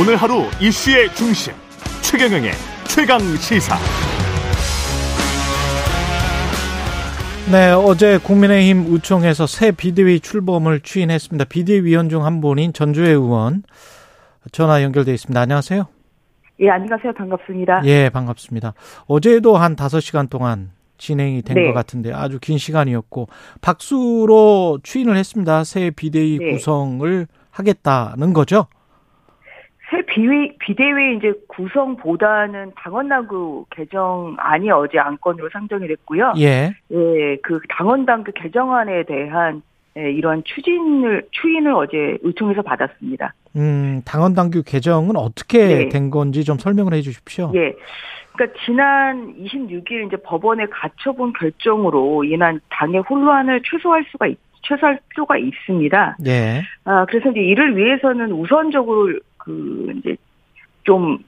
오늘 하루 이슈의 중심 최경영의 최강 시사. 네, 어제 국민의힘 우총에서 새 비대위 출범을 추인했습니다. 비대위원 중 한 분인 전주혜 의원 전화 연결돼 있습니다. 안녕하세요. 예, 안녕하세요. 반갑습니다. 예, 반갑습니다. 어제도 한 5시간 동안 진행이 된것 네. 같은데 아주 긴 시간이었고 박수로 추인을 했습니다. 새 비대위 네. 구성을 하겠다는 거죠? 새 비위, 비대위 이제 구성보다는 당원당규 개정안이 어제 안건으로 상정이 됐고요. 예. 예, 그 당원당규 개정안에 대한 예, 이런 추진을, 추인을 어제 의총에서 받았습니다. 음, 당원 당규 개정은 어떻게 네. 된 건지 좀 설명을 해 주십시오. 예. 그러니까 지난 26일 이제 법원의 가처분 결정으로 인한 당의 혼란을 최소화할 수가 있, 최소화할 필요가 있습니다. 예. 아, 그래서 이제 이를 위해서는 우선적으로 그 이제 좀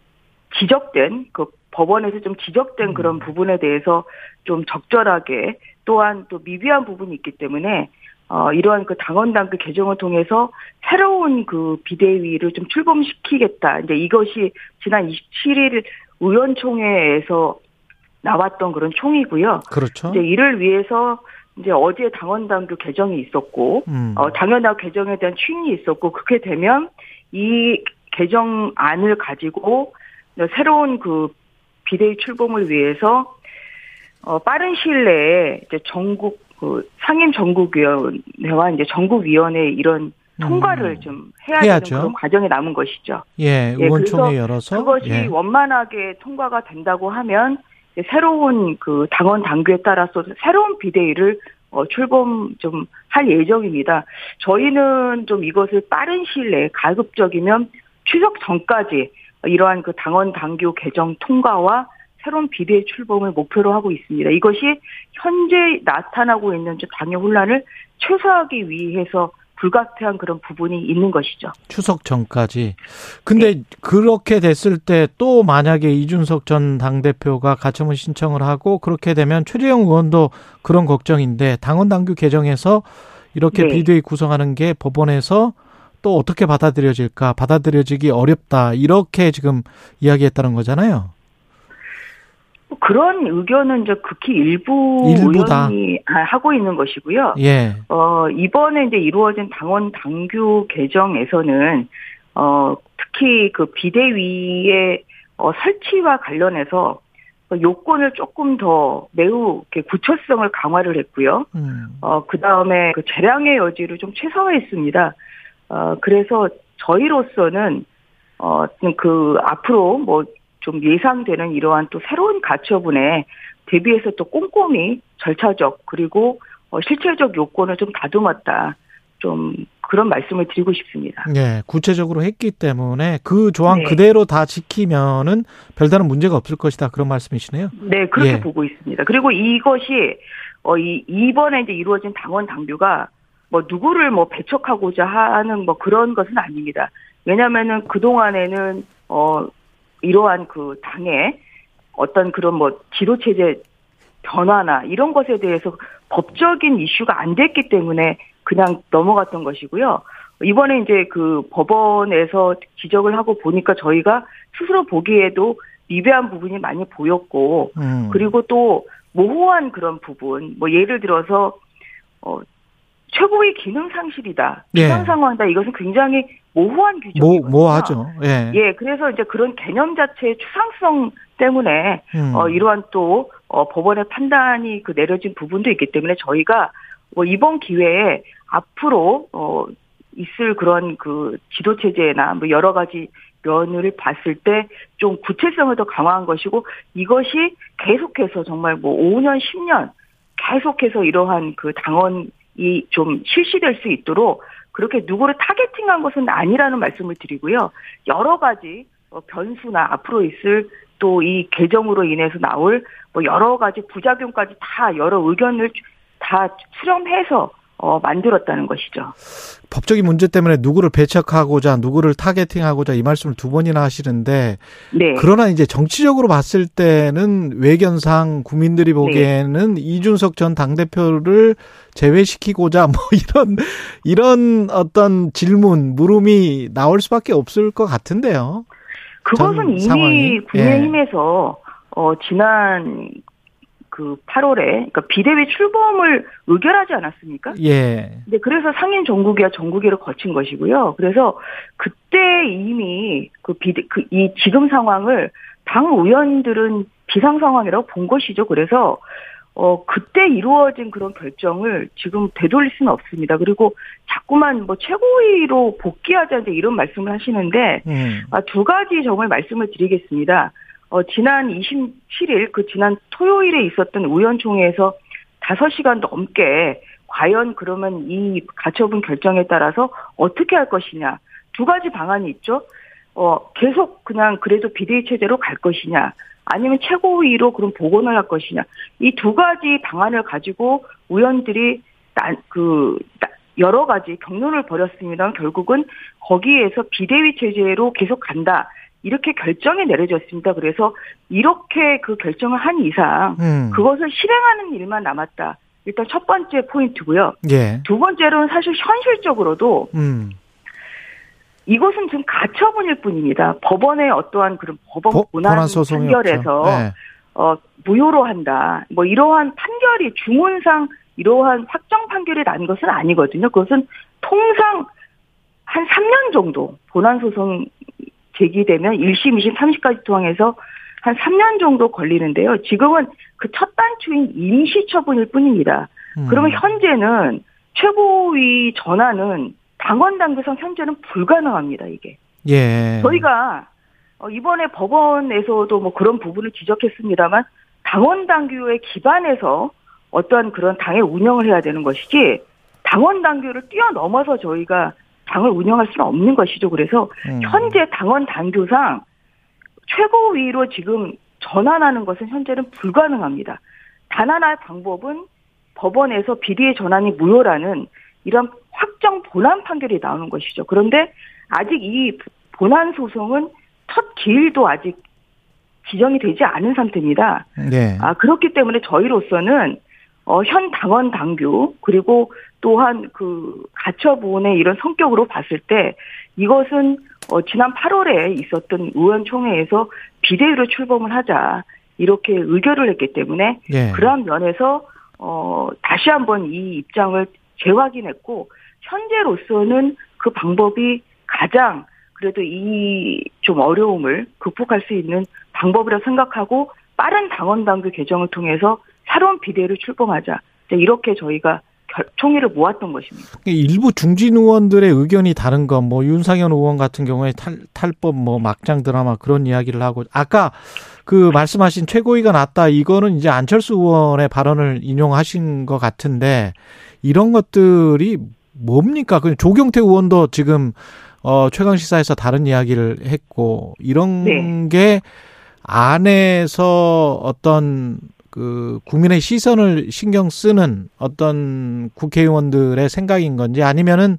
지적된 그 법원에서 좀 지적된 그런 부분에 대해서 좀 적절하게 또한 또 미비한 부분이 있기 때문에 어 이러한 그 당원 당규 개정을 통해서 새로운 그 비대위를 좀 출범시키겠다. 이제 이것이 지난 27일 의원총회에서 나왔던 그런 총이고요. 그렇죠. 이제 이를 위해서 이제 어제 당원 당규 개정이 있었고 음. 어, 당연한 개정에 대한 추인이 있었고 그렇게 되면 이 개정안을 가지고 새로운 그 비대위 출범을 위해서 어, 빠른 시일 내에 이제 전국 그 상임 전국위원회와 이제 전국위원회 이런 통과를 음. 좀 해야 해야죠. 되는 그런 과정이 남은 것이죠. 예, 예, 의원총회 그래서 열어서 그것이 예. 원만하게 통과가 된다고 하면 새로운 그 당원 당규에 따라서 새로운 비대위를 어, 출범 좀 할 예정입니다. 저희는 좀 이것을 빠른 시일 내에 가급적이면 추석 전까지 이러한 그 당원 당규 개정 통과와 새로운 비대위 출범을 목표로 하고 있습니다. 이것이 현재 나타나고 있는 저 당의 혼란을 최소화하기 위해서 불가피한 그런 부분이 있는 것이죠. 추석 전까지. 근데 그렇게 됐을 때 또 만약에 이준석 전 당대표가 가처분 신청을 하고 그렇게 되면 최재형 의원도 그런 걱정인데 당원 당규 개정해서 이렇게 네. 비대위 구성하는 게 법원에서 또 어떻게 받아들여질까? 받아들여지기 어렵다. 이렇게 지금 이야기했다는 거잖아요. 그런 의견은 이제 극히 일부 일부다. 의원이 하고 있는 것이고요. 예. 어, 이번에 이제 이루어진 당원 당규 개정에서는, 어, 특히 그 비대위의 어, 설치와 관련해서 그 요건을 조금 더 매우 이렇게 구체성을 강화를 했고요. 음. 어, 그 다음에 그 재량의 여지를 좀 최소화했습니다. 어, 그래서 저희로서는, 어, 그 앞으로 뭐 좀 예상되는 이러한 또 새로운 가처분에 대비해서 또 꼼꼼히 절차적 그리고 어, 실체적 요건을 좀 다듬었다. 좀 그런 말씀을 드리고 싶습니다. 예, 구체적으로 했기 때문에 그 조항 네. 그대로 다 지키면은 별다른 문제가 없을 것이다. 그런 말씀이시네요. 네, 그렇게 예. 보고 있습니다. 그리고 이것이 어, 이, 이번에 이제 이루어진 당원 당규가 뭐 누구를 뭐 배척하고자 하는 뭐 그런 것은 아닙니다. 왜냐면은 그동안에는 어, 이러한 그 당의 어떤 그런 뭐 지도체제 변화나 이런 것에 대해서 법적인 이슈가 안 됐기 때문에 그냥 넘어갔던 것이고요. 이번에 이제 그 법원에서 지적을 하고 보니까 저희가 스스로 보기에도 미비한 부분이 많이 보였고, 음. 그리고 또 모호한 그런 부분, 뭐 예를 들어서 어 최고의 기능 상실이다, 예. 비상 상황이다. 이것은 굉장히 모호한 뭐, 규정이거든요. 뭐 하죠. 예. 예, 그래서 이제 그런 개념 자체의 추상성 때문에 음. 어 이러한 또 어, 법원의 판단이 그 내려진 부분도 있기 때문에 저희가 뭐 이번 기회에 앞으로 어 있을 그런 그 지도 체제나 뭐 여러 가지 면을 봤을 때 좀 구체성을 더 강화한 것이고 이것이 계속해서 정말 뭐 5년 10년 계속해서 이러한 그 당원 이 좀 실시될 수 있도록 그렇게 누구를 타겟팅한 것은 아니라는 말씀을 드리고요. 여러 가지 어, 변수나 앞으로 있을 또 이 개정으로 인해서 나올 뭐 여러 가지 부작용까지 다 여러 의견을 다 수렴해서 어, 만들었다는 것이죠. 법적인 문제 때문에 누구를 배척하고자 누구를 타겟팅하고자 이 말씀을 두 번이나 하시는데 네. 그러나 이제 정치적으로 봤을 때는 외견상 국민들이 보기에는 네. 이준석 전 당대표를 제외시키고자 뭐 이런 이런 어떤 질문 물음이 나올 수밖에 없을 것 같은데요. 그것은 이미 상황이. 국민의힘에서 예. 어 지난 그 8월에 그러니까 비대위 출범을 의결하지 않았습니까? 예. 근데 그래서 상임 정국위와 정국위를 거친 것이고요. 그래서 그때 이미 그 비대 그 이 지금 상황을 당 의원들은 비상 상황이라고 본 것이죠. 그래서 어 그때 이루어진 그런 결정을 지금 되돌릴 수는 없습니다. 그리고 자꾸만 뭐 최고위로 복귀하자 이런 말씀을 하시는데 음. 아, 두 가지 점을 말씀을 드리겠습니다. 어, 지난 27일, 그 지난 토요일에 있었던 의원총회에서 5시간 넘게 과연 그러면 이 가처분 결정에 따라서 어떻게 할 것이냐. 두 가지 방안이 있죠. 어, 계속 그냥 그래도 비대위 체제로 갈 것이냐. 아니면 최고위로 그럼 복원을 할 것이냐. 이 두 가지 방안을 가지고 의원들이 그, 여러 가지 경론을 벌였습니다. 결국은 거기에서 비대위 체제로 계속 간다. 이렇게 결정이 내려졌습니다. 그래서 이렇게 그 결정을 한 이상 음. 그것을 실행하는 일만 남았다. 일단 첫 번째 포인트고요. 예. 두 번째로는 사실 현실적으로도 음. 이것은 지금 가처분일 뿐입니다. 법원의 어떠한 그런 법원 본안 판결에서 네. 어, 무효로 한다. 뭐 이러한 판결이 주문상 이러한 확정 판결이 난 것은 아니거든요. 그것은 통상 한 3년 정도 본안 소송 제기되면 1심, 2심, 3심까지 통해서 한 3년 정도 걸리는데요. 지금은 그 첫 단추인 임시 처분일 뿐입니다. 음. 그러면 현재는 최고위 전환은 당원 당규상 현재는 불가능합니다. 이게. 예. 저희가 어, 이번에 법원에서도 뭐 그런 부분을 지적했습니다만 당원 당규에 기반해서 어떠한 그런 당의 운영을 해야 되는 것이지 당원 당규를 뛰어넘어서 저희가 당을 운영할 수는 없는 것이죠. 그래서 음. 현재 당원 당규상 최고위로 지금 전환하는 것은 현재는 불가능합니다. 단 하나의 방법은 법원에서 비리의 전환이 무효라는 이런 확정 본안 판결이 나오는 것이죠. 그런데 아직 이 본안 소송은 첫 기일도 아직 지정이 되지 않은 상태입니다. 네. 아 그렇기 때문에 저희로서는 어, 현 당원 당규 그리고 또한 그 가처분의 이런 성격으로 봤을 때 이것은 어, 지난 8월에 있었던 의원총회에서 비대위로 출범을 하자 이렇게 의결을 했기 때문에 예. 그러한 면에서 어, 다시 한번 이 입장을 재확인했고 현재로서는 그 방법이 가장 그래도 이 좀 어려움을 극복할 수 있는 방법이라 생각하고 빠른 당원 당규 개정을 통해서 새로운 비대위를 출범하자 이렇게 저희가 총의를 모았던 것입니다. 일부 중진 의원들의 의견이 다른 건 뭐 윤상현 의원 같은 경우에 탈, 탈법 뭐 막장 드라마 그런 이야기를 하고 아까 그 말씀하신 최고위가 낫다 이거는 이제 안철수 의원의 발언을 인용하신 것 같은데 이런 것들이 뭡니까? 그 조경태 의원도 지금 어 최강 시사에서 다른 이야기를 했고 이런 네. 게 안에서 어떤 그 국민의 시선을 신경 쓰는 어떤 국회의원들의 생각인 건지 아니면은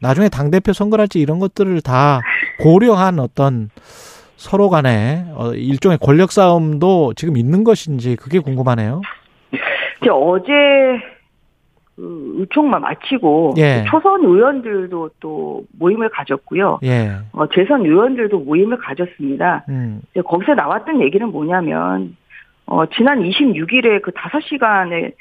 나중에 당 대표 선거랄지 이런 것들을 다 고려한 어떤 서로 간에 어, 일종의 권력 싸움도 지금 있는 것인지 그게 궁금하네요. 이제 어제 그 의총만 마치고 예. 초선 의원들도 또 모임을 가졌고요. 예. 어, 재선 의원들도 모임을 가졌습니다. 음. 이제 거기서 나왔던 얘기는 뭐냐면 어, 지난 26일에 그 5시간의,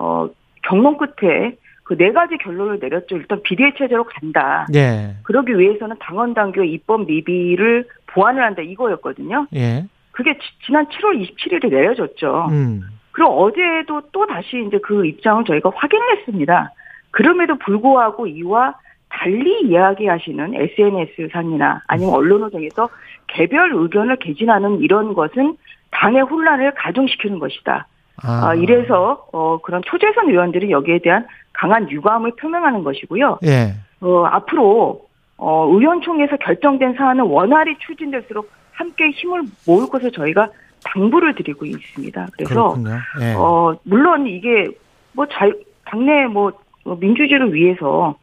어, 경론 끝에 그 네 가지 결론을 내렸죠. 일단 비례 체제로 간다. 예. 그러기 위해서는 당원 당규의 입법 미비를 보완을 한다 이거였거든요. 예. 그게 지, 지난 7월 27일에 내려졌죠. 음. 그리고 어제도 또 다시 이제 그 입장을 저희가 확인을 했습니다. 그럼에도 불구하고 이와 달리 이야기하시는 SNS 상이나 아니면 언론을 통해서 개별 의견을 개진하는 이런 것은 당의 혼란을 가중시키는 것이다. 아. 어, 이래서 어, 그런 초재선 의원들이 여기에 대한 강한 유감을 표명하는 것이고요. 예. 어, 앞으로 어, 의원총회에서 결정된 사안은 원활히 추진될수록 함께 힘을 모을 것을 저희가 당부를 드리고 있습니다. 그래서 예. 어, 물론 이게 뭐 자, 당내 뭐 어, 민주주의를 위해서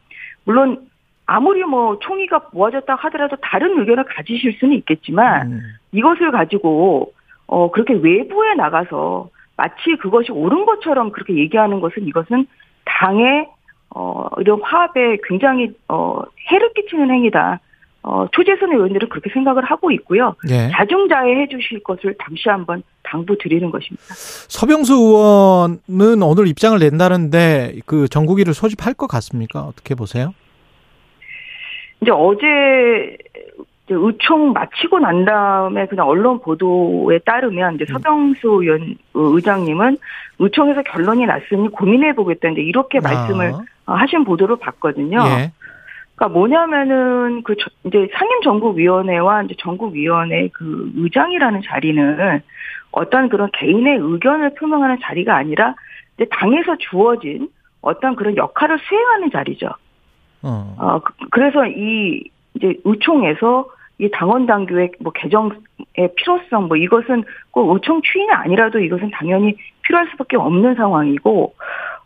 물론 아무리 뭐 총의가 모아졌다 하더라도 다른 의견을 가지실 수는 있겠지만 음. 이것을 가지고 어 그렇게 외부에 나가서 마치 그것이 옳은 것처럼 그렇게 얘기하는 것은 이것은 당의 어 이런 화합에 굉장히 어 해를 끼치는 행위다. 어 초재선 의원들은 그렇게 생각을 하고 있고요. 예. 자중자애 해 주실 것을 다시 한번 당부드리는 것입니다. 서병수 의원은 오늘 입장을 낸다는데 그 정국이를 소집할 것 같습니까? 어떻게 보세요? 이제 어제 이제 의총 마치고 난 다음에 그냥 언론 보도에 따르면 이제 음. 서병수 의원 의장님은 의총에서 결론이 났으니 고민해 보겠다는데 이렇게 말씀을 아, 어, 하신 보도를 봤거든요. 예. 그러니까 뭐냐면은 그 저- 이제 상임정국위원회와 이제 정국위원회 그 의장이라는 자리는 어떤 그런 개인의 의견을 표명하는 자리가 아니라 이제 당에서 주어진 어떤 그런 역할을 수행하는 자리죠. 어. 어, 그- 그래서 이 이제 의총에서 이 당원 당규의 뭐 개정의 필요성 뭐 이것은 꼭 의총 추인이 아니라도 이것은 당연히 필요할 수밖에 없는 상황이고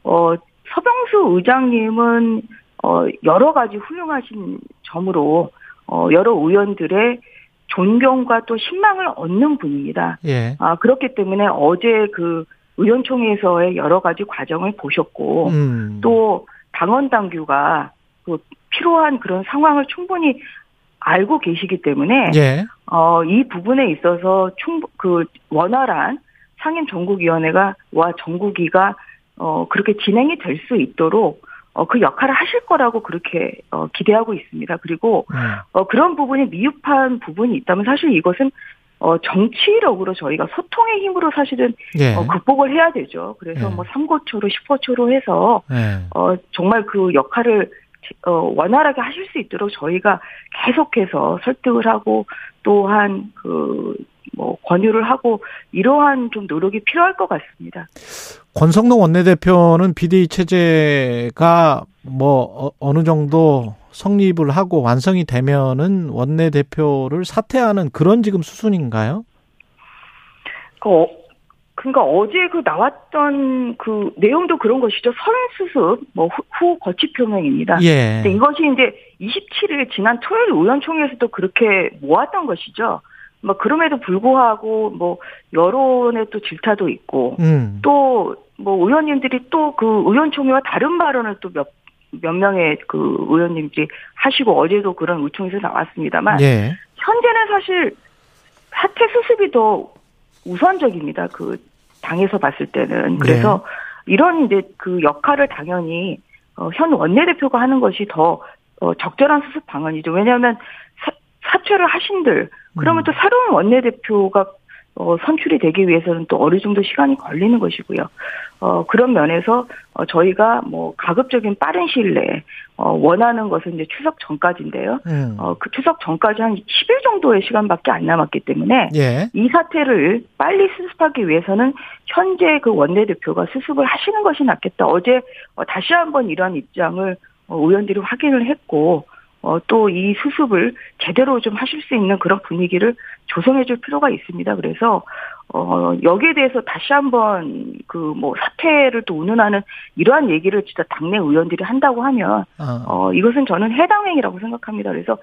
어 서병수 의장님은 어 여러 가지 훌륭하신 점으로 어 여러 의원들의 존경과 또 신망을 얻는 분입니다. 예. 아 그렇기 때문에 어제 그 의원총회에서의 여러 가지 과정을 보셨고 음. 또 당원 당규가 그 필요한 그런 상황을 충분히 알고 계시기 때문에 예. 어, 이 부분에 있어서 충, 그 원활한 상임 전국위원회가 와 정국위가 어, 그렇게 진행이 될 수 있도록 어, 그 역할을 하실 거라고 그렇게 어, 기대하고 있습니다. 그리고 음. 어, 그런 부분이 미흡한 부분이 있다면 사실 이것은 어, 정치력으로 저희가 소통의 힘으로 사실은 예. 어, 극복을 해야 되죠. 그래서 예. 뭐 3고초로 10호초로 해서 예. 어, 정말 그 역할을 어, 원활하게 하실 수 있도록 저희가 계속해서 설득을 하고 또한 그, 뭐, 권유를 하고 이러한 좀 노력이 필요할 것 같습니다. 권성동 원내대표는 비대위 체제가 뭐 어- 어느 정도 성립을 하고 완성이 되면은 원내대표를 사퇴하는 그런 지금 수순인가요? 그, 어, 그러니까 어제 그 나왔던 그 내용도 그런 것이죠. 설수습, 뭐, 후, 후 거치 표명입니다. 예. 이것이 이제 27일 지난 토요일 의원총회에서도 그렇게 모았던 것이죠. 뭐 그럼에도 불구하고 뭐 여론의 또 질타도 있고 음. 또뭐 의원님들이 또 그 의원총회와 다른 발언을 또몇 몇 명의 그 의원님들이 하시고 어제도 그런 의총에서 나왔습니다만 예. 현재는 사실 사퇴 수습이 더 우선적입니다. 그 당에서 봤을 때는 그래서 이런 이제 그 역할을 당연히 어, 현 원내대표가 하는 것이 더 어, 적절한 수습 방안이죠. 왜냐하면 사, 사퇴를 하신들 그러면 음. 또 새로운 원내대표가 어, 선출이 되기 위해서는 또 어느 정도 시간이 걸리는 것이고요. 어, 그런 면에서 어, 저희가 뭐 가급적인 빠른 시일 내에 어, 원하는 것은 이제 추석 전까지인데요. 음. 어, 그 추석 전까지 한 10일 정도의 시간밖에 안 남았기 때문에 예. 이 사태를 빨리 수습하기 위해서는 현재 그 원내대표가 수습을 하시는 것이 낫겠다. 어제 어, 다시 한번 이러한 입장을 어, 의원들이 확인을 했고 어, 또 이 수습을 제대로 좀 하실 수 있는 그런 분위기를 조성해 줄 필요가 있습니다. 그래서 어, 여기에 대해서 다시 한번 그 뭐 사퇴를 또 운운하는 이러한 얘기를 진짜 당내 의원들이 한다고 하면 어. 어, 이것은 저는 해당 행위라고 생각합니다. 그래서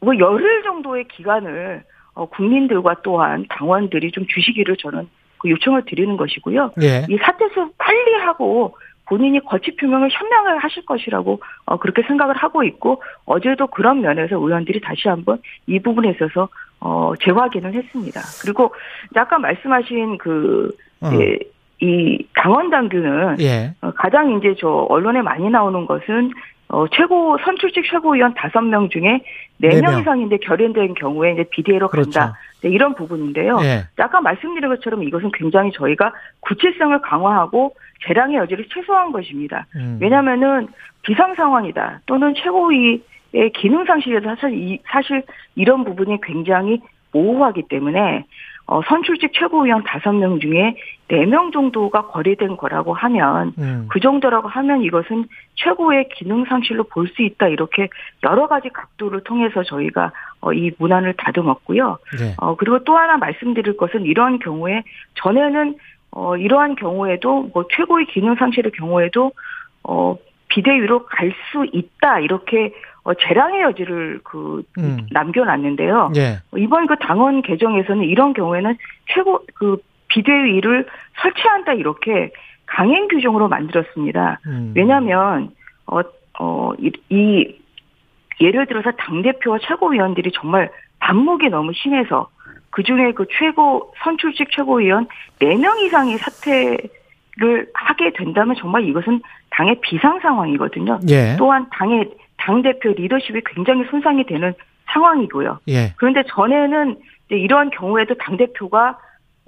뭐 열흘 정도의 기간을 어, 국민들과 또한 당원들이 좀 주시기를 저는 그 요청을 드리는 것이고요. 예. 이 사태 수 빨리 하고 본인이 거취 표명을 현명하게 하실 것이라고 어, 그렇게 생각을 하고 있고 어제도 그런 면에서 의원들이 다시 한번 이 부분에 있어서 어, 재확인을 했습니다. 그리고 아까 말씀하신 그 어. 예, 이 당원 당규는 예. 어, 가장 이제 저 언론에 많이 나오는 것은 어, 최고 선출직 최고위원 다섯 명 중에 네네 명. 이상인데 결연된 경우에 이제 비대위로 그렇죠. 간다. 네, 이런 부분인데요. 예. 아까 말씀드린 것처럼 이것은 굉장히 저희가 구체성을 강화하고 재량의 여지를 최소화한 것입니다. 음. 왜냐하면은 비상 상황이다 또는 최고위의 기능 상실에서 사실 이, 사실 이런 부분이 굉장히 모호하기 때문에 어, 선출직 최고위원 다섯 명 중에 네 명 정도가 거래된 거라고 하면 음. 그 정도라고 하면 이것은 최고의 기능 상실로 볼 수 있다 이렇게 여러 가지 각도를 통해서 저희가 어, 이 문안을 다듬었고요. 예. 어, 그리고 또 하나 말씀드릴 것은 이러한 경우에 전에는 어, 이러한 경우에도 뭐 최고의 기능 상실의 경우에도 어, 비대위로 갈 수 있다 이렇게 어, 재량의 여지를 그 음. 남겨놨는데요. 예. 이번 그 당원 개정에서는 이런 경우에는 최고 그 비대위를 설치한다 이렇게 강행 규정으로 만들었습니다. 음. 왜냐하면 어, 어, 이, 이 예를 들어서 당 대표와 최고위원들이 정말 반목이 너무 심해서 그 중에 그 최고 선출직 최고위원 4명 이상이 사퇴를 하게 된다면 정말 이것은 당의 비상 상황이거든요. 예. 또한 당의 당 대표 리더십이 굉장히 손상이 되는 상황이고요. 예. 그런데 전에는 이러한 경우에도 당 대표가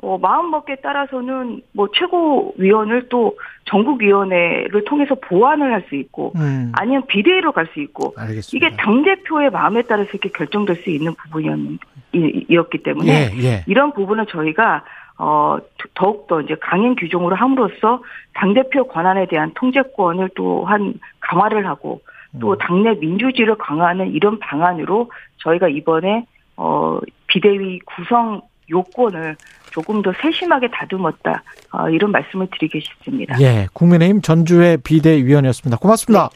어, 마음 먹기에 따라서는 뭐 최고위원을 또 전국위원회를 통해서 보완을 할 수 있고 음. 아니면 비대위로 갈 수 있고 알겠습니다. 이게 당 대표의 마음에 따라서 이렇게 결정될 수 있는 부분이었기 때문에 예, 예. 이런 부분은 저희가 어 더욱 더 이제 강행 규정으로 함으로써 당 대표 권한에 대한 통제권을 또한 강화를 하고 음. 또 당내 민주주의를 강화하는 이런 방안으로 저희가 이번에 어 비대위 구성 요건을 조금 더 세심하게 다듬었다 어, 이런 말씀을 드리고 싶습니다. 예. 국민의힘 전주의 비대위원이었습니다. 고맙습니다.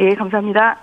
예, 감사합니다.